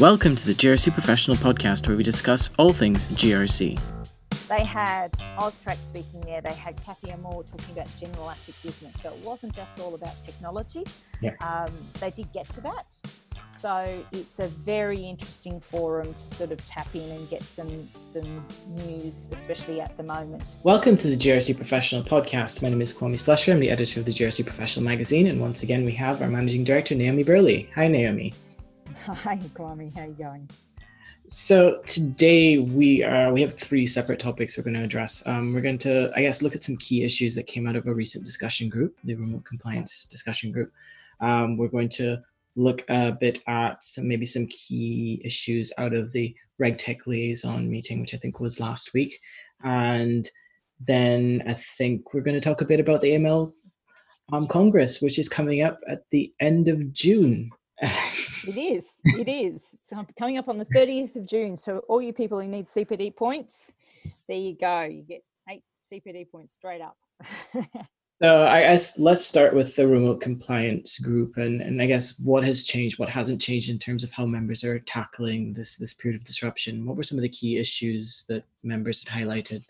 Welcome to the GRC Professional Podcast, where we discuss all things GRC. They had Austrac speaking there. They had Cathie Armour talking about general ASIC business. So it wasn't just all about technology. Yeah. Um, they did get to that. So it's a very interesting forum to sort of tap in and get some some news, especially at the moment. Welcome to the GRC Professional Podcast. My name is Kwame Slusher. I'm the editor of the GRC Professional magazine, and once again we have our managing director Naomi Burley. Hi, Naomi. Hi, Kwame. How are you going? So today we are we have three separate topics we're going to address. Um, we're going to, I guess, look at some key issues that came out of a recent discussion group, the remote compliance discussion group. Um, we're going to look a bit at some maybe some key issues out of the RegTech liaison meeting, which I think was last week, and then I think we're going to talk a bit about the AML um, Congress, which is coming up at the end of June. It is. It is. It's coming up on the 30th of June. So all you people who need CPD points, there you go. You get eight CPD points straight up. So I guess let's start with the remote compliance group and, and I guess what has changed, what hasn't changed in terms of how members are tackling this this period of disruption. What were some of the key issues that members had highlighted?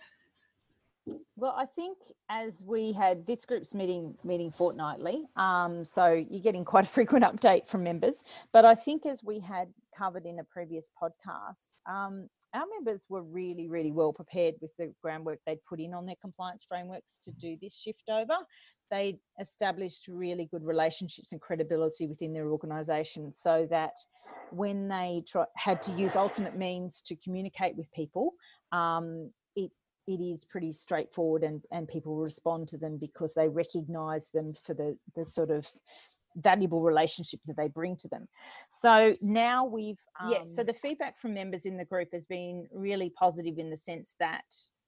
Well, I think as we had this group's meeting meeting fortnightly, um, so you're getting quite a frequent update from members. But I think as we had covered in a previous podcast, um, our members were really, really well prepared with the groundwork they'd put in on their compliance frameworks to do this shift over. They established really good relationships and credibility within their organisation so that when they try, had to use alternate means to communicate with people, um, it is pretty straightforward and, and people respond to them because they recognize them for the, the sort of valuable relationship that they bring to them. So now we've, um, yeah, so the feedback from members in the group has been really positive in the sense that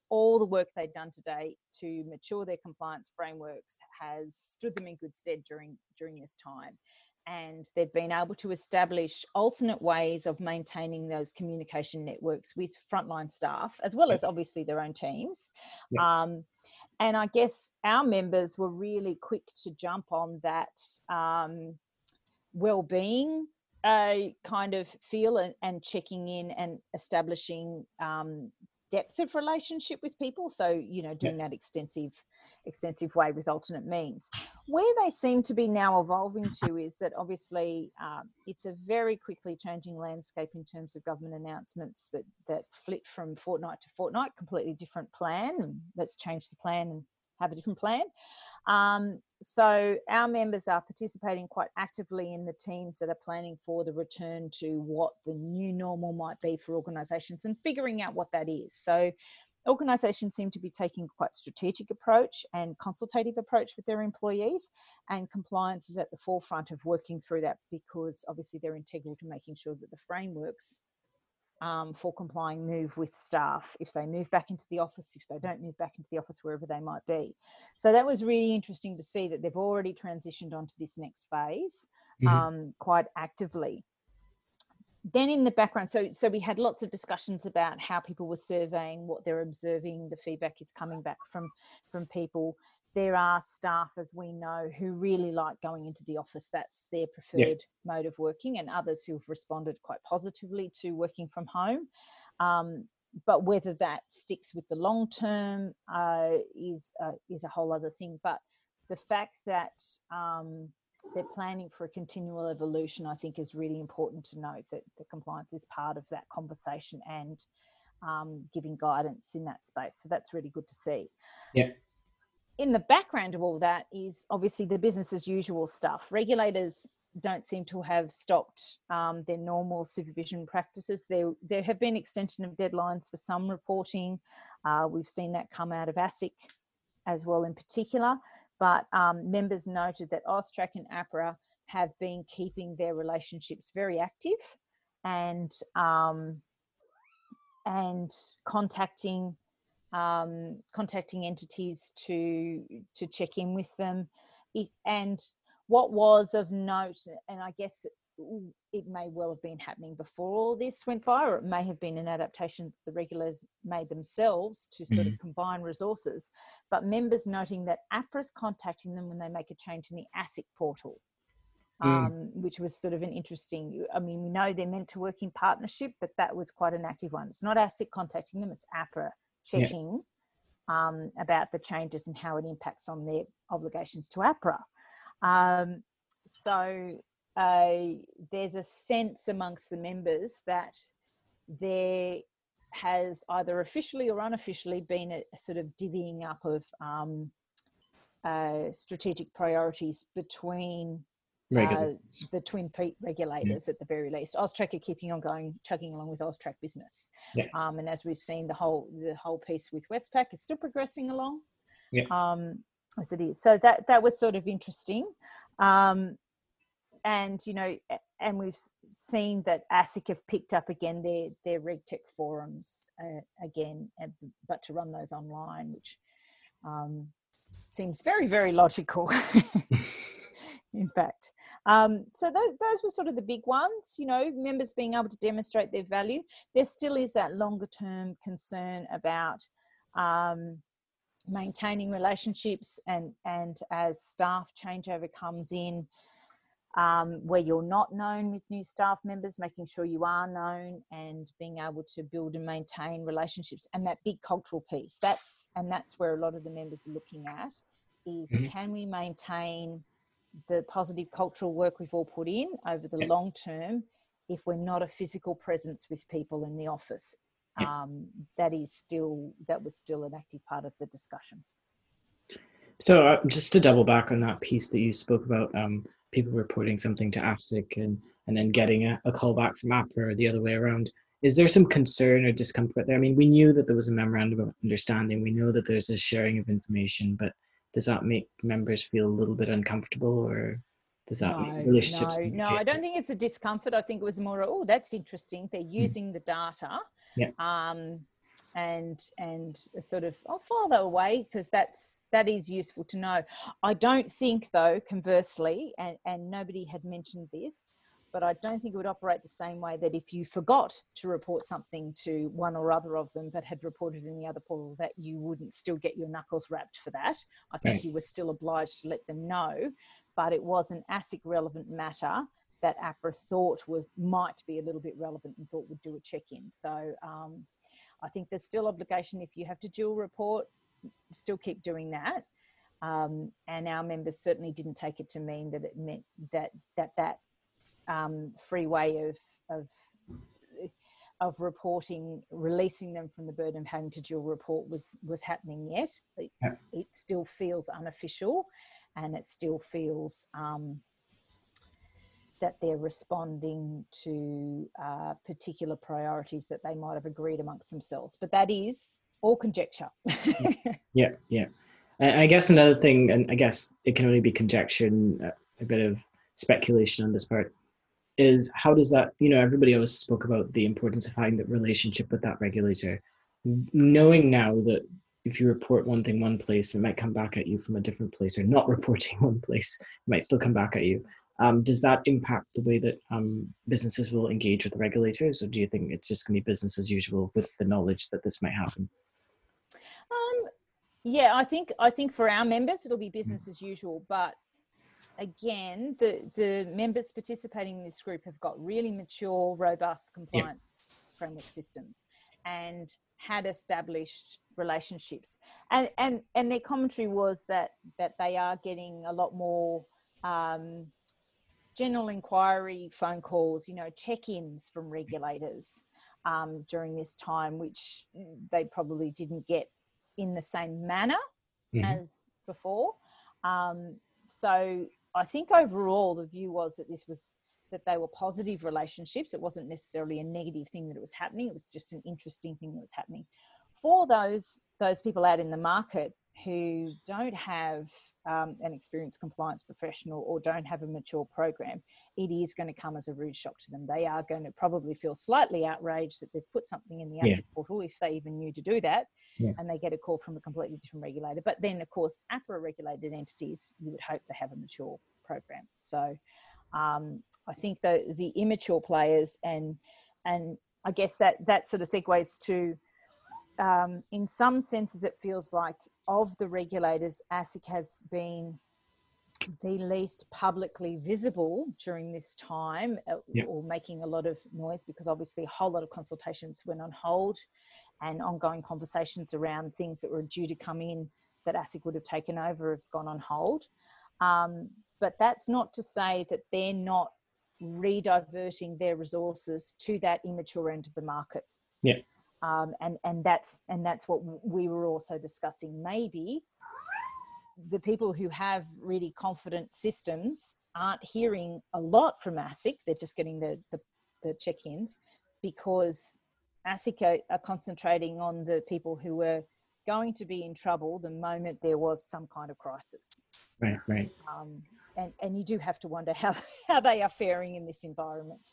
all the work they've done today to mature their compliance frameworks has stood them in good stead during during this time and they've been able to establish alternate ways of maintaining those communication networks with frontline staff as well as obviously their own teams yeah. um, and i guess our members were really quick to jump on that um, well-being uh, kind of feel and, and, checking in and establishing um, depth of relationship with people so you know doing yeah. that extensive extensive way with alternate means where they seem to be now evolving to is that obviously um, it's a very quickly changing landscape in terms of government announcements that that flit from fortnight to fortnight completely different plan and let's change the plan and have a different plan. Um, so our members are participating quite actively in the teams that are planning for the return to what the new normal might be for organisations and figuring out what that is. So organisations seem to be taking quite strategic approach and consultative approach with their employees and compliance is at the forefront of working through that because obviously they're integral to making sure that the frameworks um, for complying move with staff if they move back into the office, if they don't move back into the office, wherever they might be. So that was really interesting to see that they've already transitioned onto this next phase mm-hmm. um, quite actively. Then in the background, so so we had lots of discussions about how people were surveying, what they're observing, the feedback is coming back from from people there are staff, as we know, who really like going into the office. That's their preferred yes. mode of working, and others who've responded quite positively to working from home. Um, but whether that sticks with the long term uh, is uh, is a whole other thing. But the fact that um, they're planning for a continual evolution, I think, is really important to note that the compliance is part of that conversation and um, giving guidance in that space. So that's really good to see. Yeah in the background of all that is obviously the business as usual stuff. Regulators don't seem to have stopped um, their normal supervision practices. There, there have been extension of deadlines for some reporting. Uh, we've seen that come out of ASIC as well, in particular. But um, members noted that Austrac and APRA have been keeping their relationships very active and um, and contacting um, contacting entities to to check in with them. It, and what was of note, and I guess it may well have been happening before all this went via, or it may have been an adaptation the regulars made themselves to sort mm-hmm. of combine resources. But members noting that APRA's contacting them when they make a change in the ASIC portal. mm. um, mm. which was sort of an interesting. I mean, we know they're meant to work in partnership, but that was quite an active one. It's not ASIC contacting them; it's APRA checking yeah. um, about the changes and how it impacts on their obligations to APRA. Um, so uh, there's a sense amongst the members that there has either officially or unofficially been a, a sort of divvying up of um, uh, strategic priorities between uh, the twin peak regulators yeah. at the very least. Austrac are keeping on going, chugging along with Austrac business. Yeah. Um, and as we've seen, the whole the whole piece with Westpac is still progressing along. Yeah. Um, as it is. So that that was sort of interesting. Um, and you know, and we've seen that ASIC have picked up again their their RegTech forums uh, again, and, but to run those online, which um, seems very very logical. in fact, um, so th- those were sort of the big ones. You know, members being able to demonstrate their value. There still is that longer term concern about. Um, maintaining relationships and and as staff changeover comes in um, where you're not known with new staff members, making sure you are known and being able to build and maintain relationships and that big cultural piece. That's and that's where a lot of the members are looking at is mm-hmm. can we maintain the positive cultural work we've all put in over the yeah. long term if we're not a physical presence with people in the office. Yeah. Um, that is still that was still an active part of the discussion. So uh, just to double back on that piece that you spoke about, um, people reporting something to ASIC and, and then getting a, a call back from APRA or the other way around. Is there some concern or discomfort there? I mean, we knew that there was a memorandum of understanding. We know that there's a sharing of information, but does that make members feel a little bit uncomfortable or does that no, relationships? No, no, I don't think it's a discomfort. I think it was more, oh, that's interesting. They're hmm. using the data. Yeah. Um, and and sort of I'll file that away because that's that is useful to know. I don't think though, conversely, and, and nobody had mentioned this, but I don't think it would operate the same way that if you forgot to report something to one or other of them but had reported in the other portal that you wouldn't still get your knuckles rapped for that. I think right. you were still obliged to let them know, but it was an ASIC relevant matter that APRA thought was might be a little bit relevant and thought would do a check-in. So um, I think there's still obligation if you have to dual report, still keep doing that. Um, and our members certainly didn't take it to mean that it meant that that that um, free way of of of reporting, releasing them from the burden of having to dual report was was happening yet. It, yeah. it still feels unofficial, and it still feels um, that they're responding to uh, particular priorities that they might have agreed amongst themselves. But that is all conjecture. yeah, yeah. And I guess another thing, and I guess it can only be conjecture and uh, a bit of speculation on this part, is how does that, you know, everybody always spoke about the importance of having that relationship with that regulator. Knowing now that if you report one thing one place, it might come back at you from a different place, or not reporting one place, it might still come back at you. Um, does that impact the way that um, businesses will engage with the regulators, or do you think it's just going to be business as usual with the knowledge that this might happen? Um, yeah, I think I think for our members it'll be business as usual, but again, the the members participating in this group have got really mature, robust compliance yeah. framework systems and had established relationships, and and and their commentary was that that they are getting a lot more. Um, general inquiry phone calls, you know, check ins from regulators um, during this time, which they probably didn't get in the same manner mm-hmm. as before. Um, so I think overall the view was that this was that they were positive relationships. It wasn't necessarily a negative thing that it was happening. It was just an interesting thing that was happening. For those those people out in the market who don't have um, an experienced compliance professional or don't have a mature program, it is going to come as a rude shock to them. They are going to probably feel slightly outraged that they've put something in the ASIC yeah. portal, if they even knew to do that, yeah. and they get a call from a completely different regulator. But then, of course, APRA regulated entities, you would hope they have a mature program. So um, I think the the immature players and and I guess that that sort of segues to um, in some senses, it feels like of the regulators, ASIC has been the least publicly visible during this time uh, Yep. or making a lot of noise because obviously a whole lot of consultations went on hold and ongoing conversations around things that were due to come in that ASIC would have taken over have gone on hold. Um, but that's not to say that they're not rediverting their resources to that immature end of the market. Yeah. Um, and and that's and that's what we were also discussing. Maybe the people who have really confident systems aren't hearing a lot from ASIC. They're just getting the the, the check-ins because ASIC are, are concentrating on the people who were going to be in trouble the moment there was some kind of crisis. Right, right. Um, and, and you do have to wonder how, how they are faring in this environment.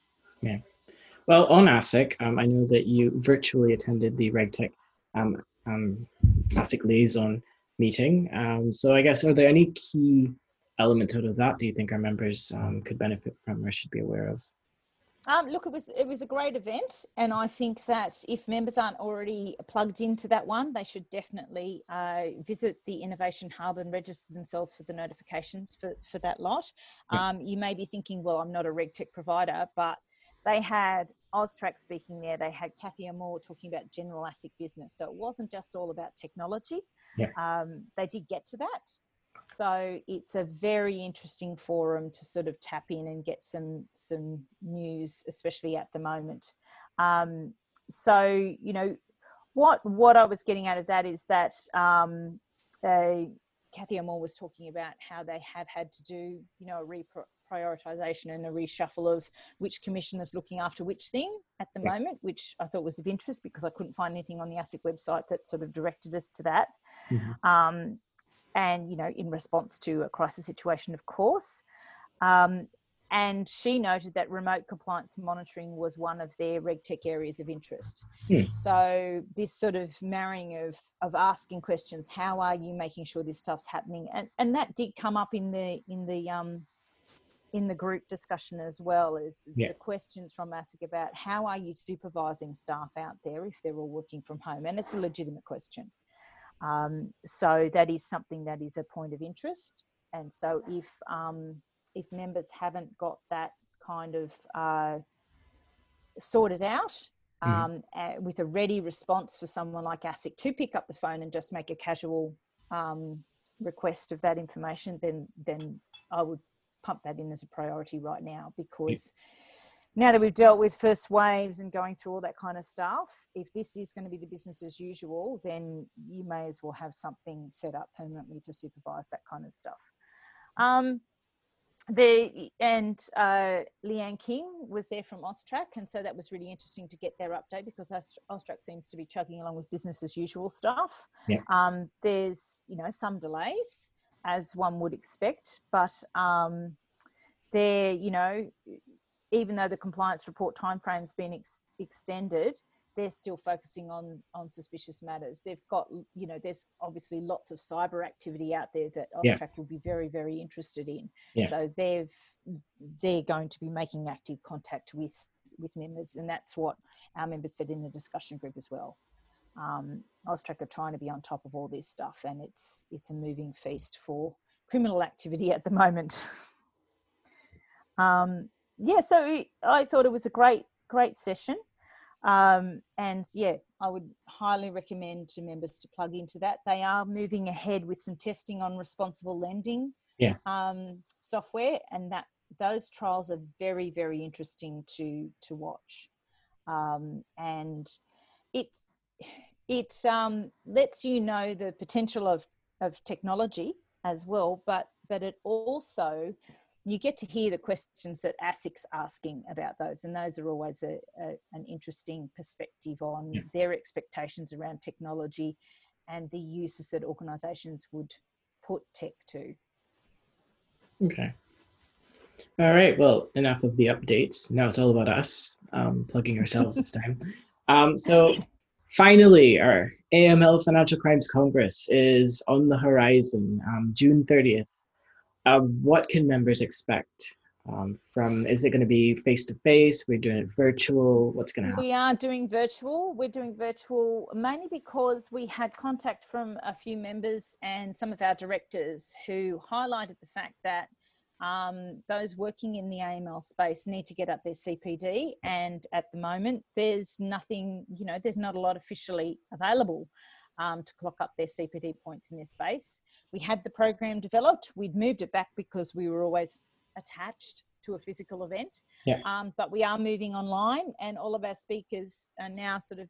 Well, on ASIC, um, I know that you virtually attended the RegTech um, um, ASIC liaison meeting. Um, so I guess, are there any key elements out of that do you think our members um, could benefit from or should be aware of? Um, look, it was it was a great event, and I think that if members aren't already plugged into that one, they should definitely uh, visit the Innovation Hub and register themselves for the notifications for for that lot. Um, you may be thinking, well, I'm not a RegTech provider, but they had Austrac speaking there. They had Cathie Armour talking about general ASIC business, so it wasn't just all about technology. Yeah. Um, they did get to that, so it's a very interesting forum to sort of tap in and get some some news, especially at the moment. Um, so you know what what I was getting out of that is that um, uh, Cathie Armour was talking about how they have had to do you know a reprioritization and a reshuffle of which commission is looking after which thing at the moment, which I thought was of interest because I couldn't find anything on the ASIC website that sort of directed us to that. Mhm. um, and you know in response to a crisis situation of course. Um, and she noted that remote compliance monitoring was one of their regtech areas of interest. Hmm. so this sort of marrying of of asking questions how are you making sure this stuff's happening? And and that did come up in the in the um in the group discussion as well is Yeah. the questions from ASIC about how are you supervising staff out there if they're all working from home and it's a legitimate question um, so that is something that is a point of interest. And so if um, if members haven't got that kind of uh, sorted out Mhm. um, uh, with a ready response for someone like ASIC to pick up the phone and just make a casual um, request of that information, then then I would pump that in as a priority right now because now that we've dealt with first waves and going through all that kind of stuff, if this is going to be the business as usual, then you may as well have something set up permanently to supervise that kind of stuff. Um, the and uh, Leanne King was there from Austrac, and so that was really interesting to get their update because Aust- Austrac seems to be chugging along with business as usual stuff. Yeah. Um, there's you know some delays as one would expect, but um, they're you know even though the compliance report timeframe's been ex- extended, they're still focusing on on suspicious matters. They've got, you know, there's obviously lots of cyber activity out there that Yeah. will be very, very interested in. Yeah. So they've they're going to be making active contact with with members, and that's what our members said in the discussion group as well. Um, Austrac are trying to be on top of all this stuff, and it's it's a moving feast for criminal activity at the moment. um, yeah, so it- I thought it was a great great session. Um, and yeah, I would highly recommend to members to plug into that. They are moving ahead with some testing on responsible lending Yeah. um, software, and that those trials are very, very interesting to to watch. Um, and it it um, lets you know the potential of of technology as well, but but it also you get to hear the questions that ASIC's asking about those, and those are always a, a, an interesting perspective on Yeah. their expectations around technology and the uses that organisations would put tech to. Okay. All right. Well, enough of the updates. Now it's all about us um, plugging ourselves this time. Um, so, finally, our AML Financial Crimes Congress is on the horizon, um, June 30th. Uh, what can members expect Um, from is it going to be face to face? We're doing it virtual. What's going to happen? We are doing virtual. We're doing virtual mainly because we had contact from a few members and some of our directors who highlighted the fact that um, those working in the AML space need to get up their CPD. And at the moment, there's nothing, you know, there's not a lot officially available um, to clock up their CPD points in this space. We had the program developed, we'd moved it back because we were always attached to a physical event. Yeah. Um, but we are moving online, and all of our speakers are now sort of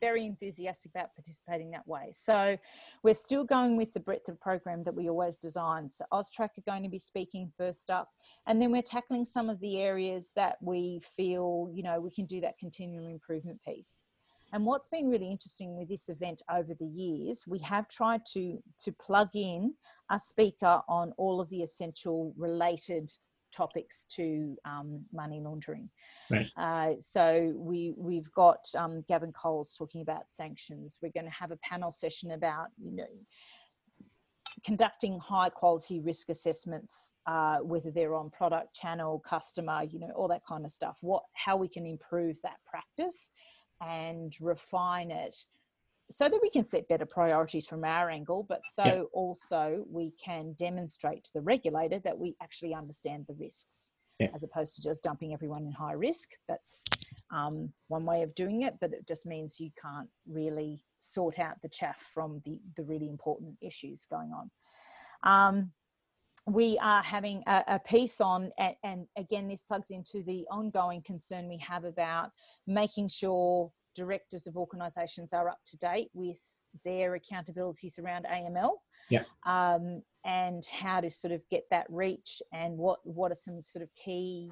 very enthusiastic about participating that way. So we're still going with the breadth of program that we always designed. So Austrac are going to be speaking first up, and then we're tackling some of the areas that we feel, you know, we can do that continual improvement piece. And what's been really interesting with this event over the years, we have tried to to plug in a speaker on all of the essential related topics to um, money laundering. Right. Uh, so we we've got um, Gavin Coles talking about sanctions. We're going to have a panel session about you know conducting high quality risk assessments, uh, whether they're on product, channel, customer, you know all that kind of stuff. What how we can improve that practice and refine it so that we can set better priorities from our angle, but so yeah. also we can demonstrate to the regulator that we actually understand the risks. Yeah. As opposed to just dumping everyone in high risk. That's um, one way of doing it, but it just means you can't really sort out the chaff from the, the really important issues going on. Um, we are having a, a piece on, and, and, again, this plugs into the ongoing concern we have about making sure directors of organisations are up to date with their accountabilities around AML. Yeah. Um, and how to sort of get that reach and what what are some sort of key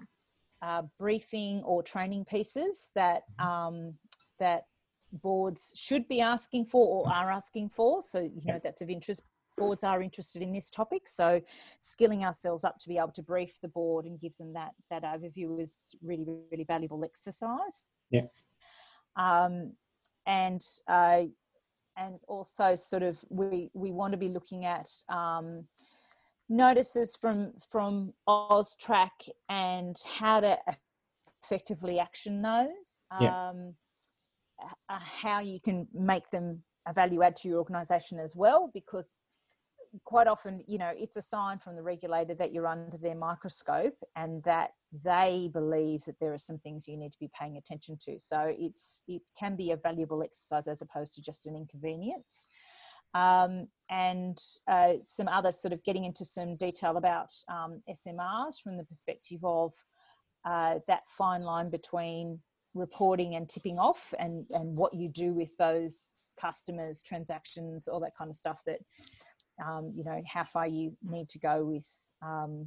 uh, briefing or training pieces that mm-hmm. um, that boards should be asking for or are asking for. So you know that's of interest. Boards are interested in this topic, so skilling ourselves up to be able to brief the board and give them that that overview is really really valuable exercise. Yeah um, and uh, and also sort of we we want to be looking at um, notices from from Austrac and how to effectively action those. Yeah. Um, uh, how you can make them a value add to your organisation as well, because quite often, you know, it's a sign from the regulator that you're under their microscope and that they believe that there are some things you need to be paying attention to. So it's it can be a valuable exercise as opposed to just an inconvenience. Um, and uh, some other sort of getting into some detail about um, SMRs from the perspective of uh, that fine line between reporting and tipping off and, and what you do with those customers, transactions, all that kind of stuff that um, you know, how far you need to go with um,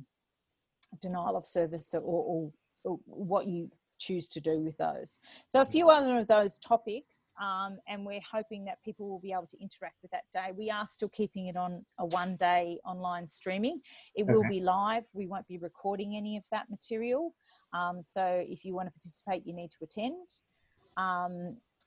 denial of service or, or, or, what you choose to do with those. So a few other of those topics, um, and we're hoping that people will be able to interact with that day. We are still keeping it on a one day online streaming. It will be live. We won't be recording any of that material. Um, so if you want to participate, you need to attend.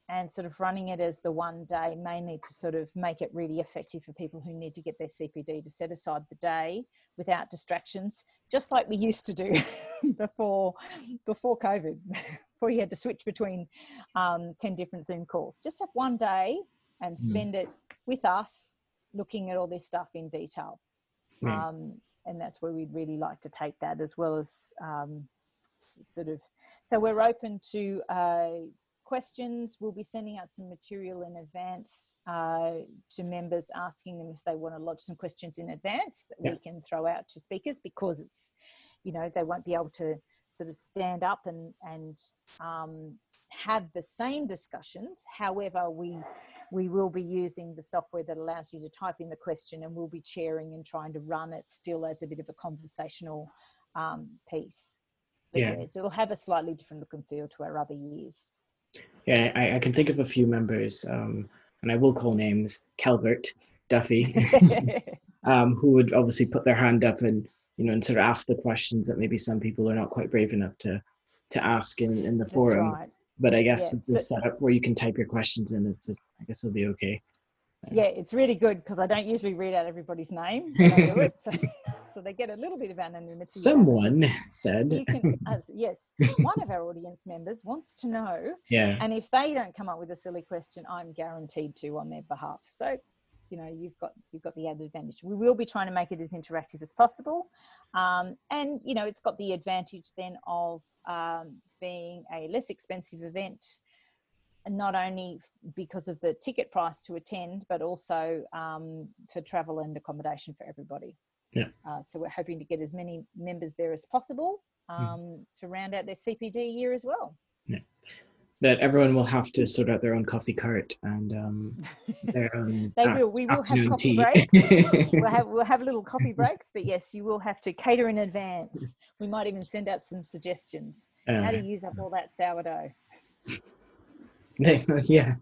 And sort of running it as the one day mainly to sort of make it really effective for people who need to get their CPD to set aside the day without distractions, just like we used to do before before COVID, before you had to switch between um, ten different Zoom calls. Just have one day and hmm. spend mm. it with us, looking at all this stuff in detail. Mm. Um, and that's where we'd really like to take that, as well as um, sort of. So we're open to. Uh, questions. We'll be sending out some material in advance uh, to members, asking them if they want to lodge some questions in advance that yeah. we can throw out to speakers because it's, you know, they won't be able to sort of stand up and and um, have the same discussions. However, we we will be using the software that allows you to type in the question, and we'll be chairing and trying to run it still as a bit of a conversational um, piece. But yeah. yes, it'll have a slightly different look and feel to our other years. Yeah, I, I can think of a few members, um, and I will call names Calvert, Duffy, um, who would obviously put their hand up and you know and sort of ask the questions that maybe some people are not quite brave enough to to ask in, in the forum. Right. But I guess yeah, the so, setup where you can type your questions in, it's a, I guess it'll be okay. Yeah, it's really good because I don't usually read out everybody's name when I do it. So, so they get a little bit of anonymity. Someone said. Can, as, yes, one of our audience members wants to know, yeah. and if they don't come up with a silly question, I'm guaranteed to on their behalf. So, you know, you've got you've got the added advantage. We will be trying to make it as interactive as possible, um, and you know, it's got the advantage then of um, being a less expensive event not only because of the ticket price to attend, but also um, for travel and accommodation for everybody. Yeah. Uh, so we're hoping to get as many members there as possible Hmm. um, to round out their CPD year as well. Yeah. That everyone will have to sort out their own coffee cart and um, their own. they will. We will have coffee tea. breaks. we'll have we'll have little coffee breaks, but yes, you will have to cater in advance. We might even send out some suggestions Uh, how to use up all that sourdough. yeah.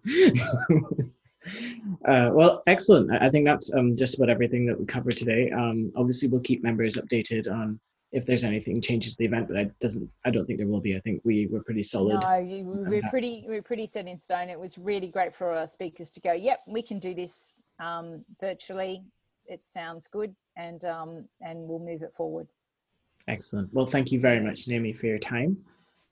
Uh, well, excellent. I think that's um, just about everything that we covered today. Um, obviously, we'll keep members updated on if there's anything changes to the event, but I doesn't. I don't think there will be. I think we were pretty solid. No, you, we're pretty we're pretty set in stone. It was really great for our speakers to go. Yep, we can do this um, virtually. It sounds good, and um, and we'll move it forward. Excellent. Well, thank you very much, Naomi, for your time.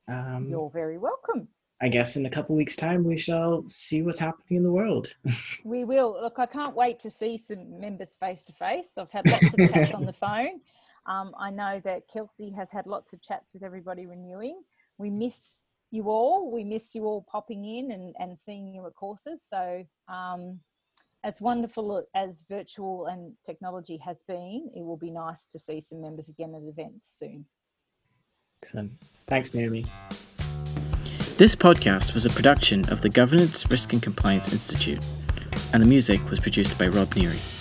Um, You're very welcome. I guess in a couple weeks' time we shall see what's happening in the world. We will. Look, I can't wait to see some members face to face. I've had lots of chats on the phone. Um, I know that Kelsey has had lots of chats with everybody renewing. We miss you all. We miss you all popping in and, and seeing you at courses. So, um, as wonderful as virtual and technology has been, it will be nice to see some members again at events soon. Excellent. Thanks, Naomi. This podcast was a production of the Governance, Risk and Compliance Institute, and the music was produced by Rob Neary.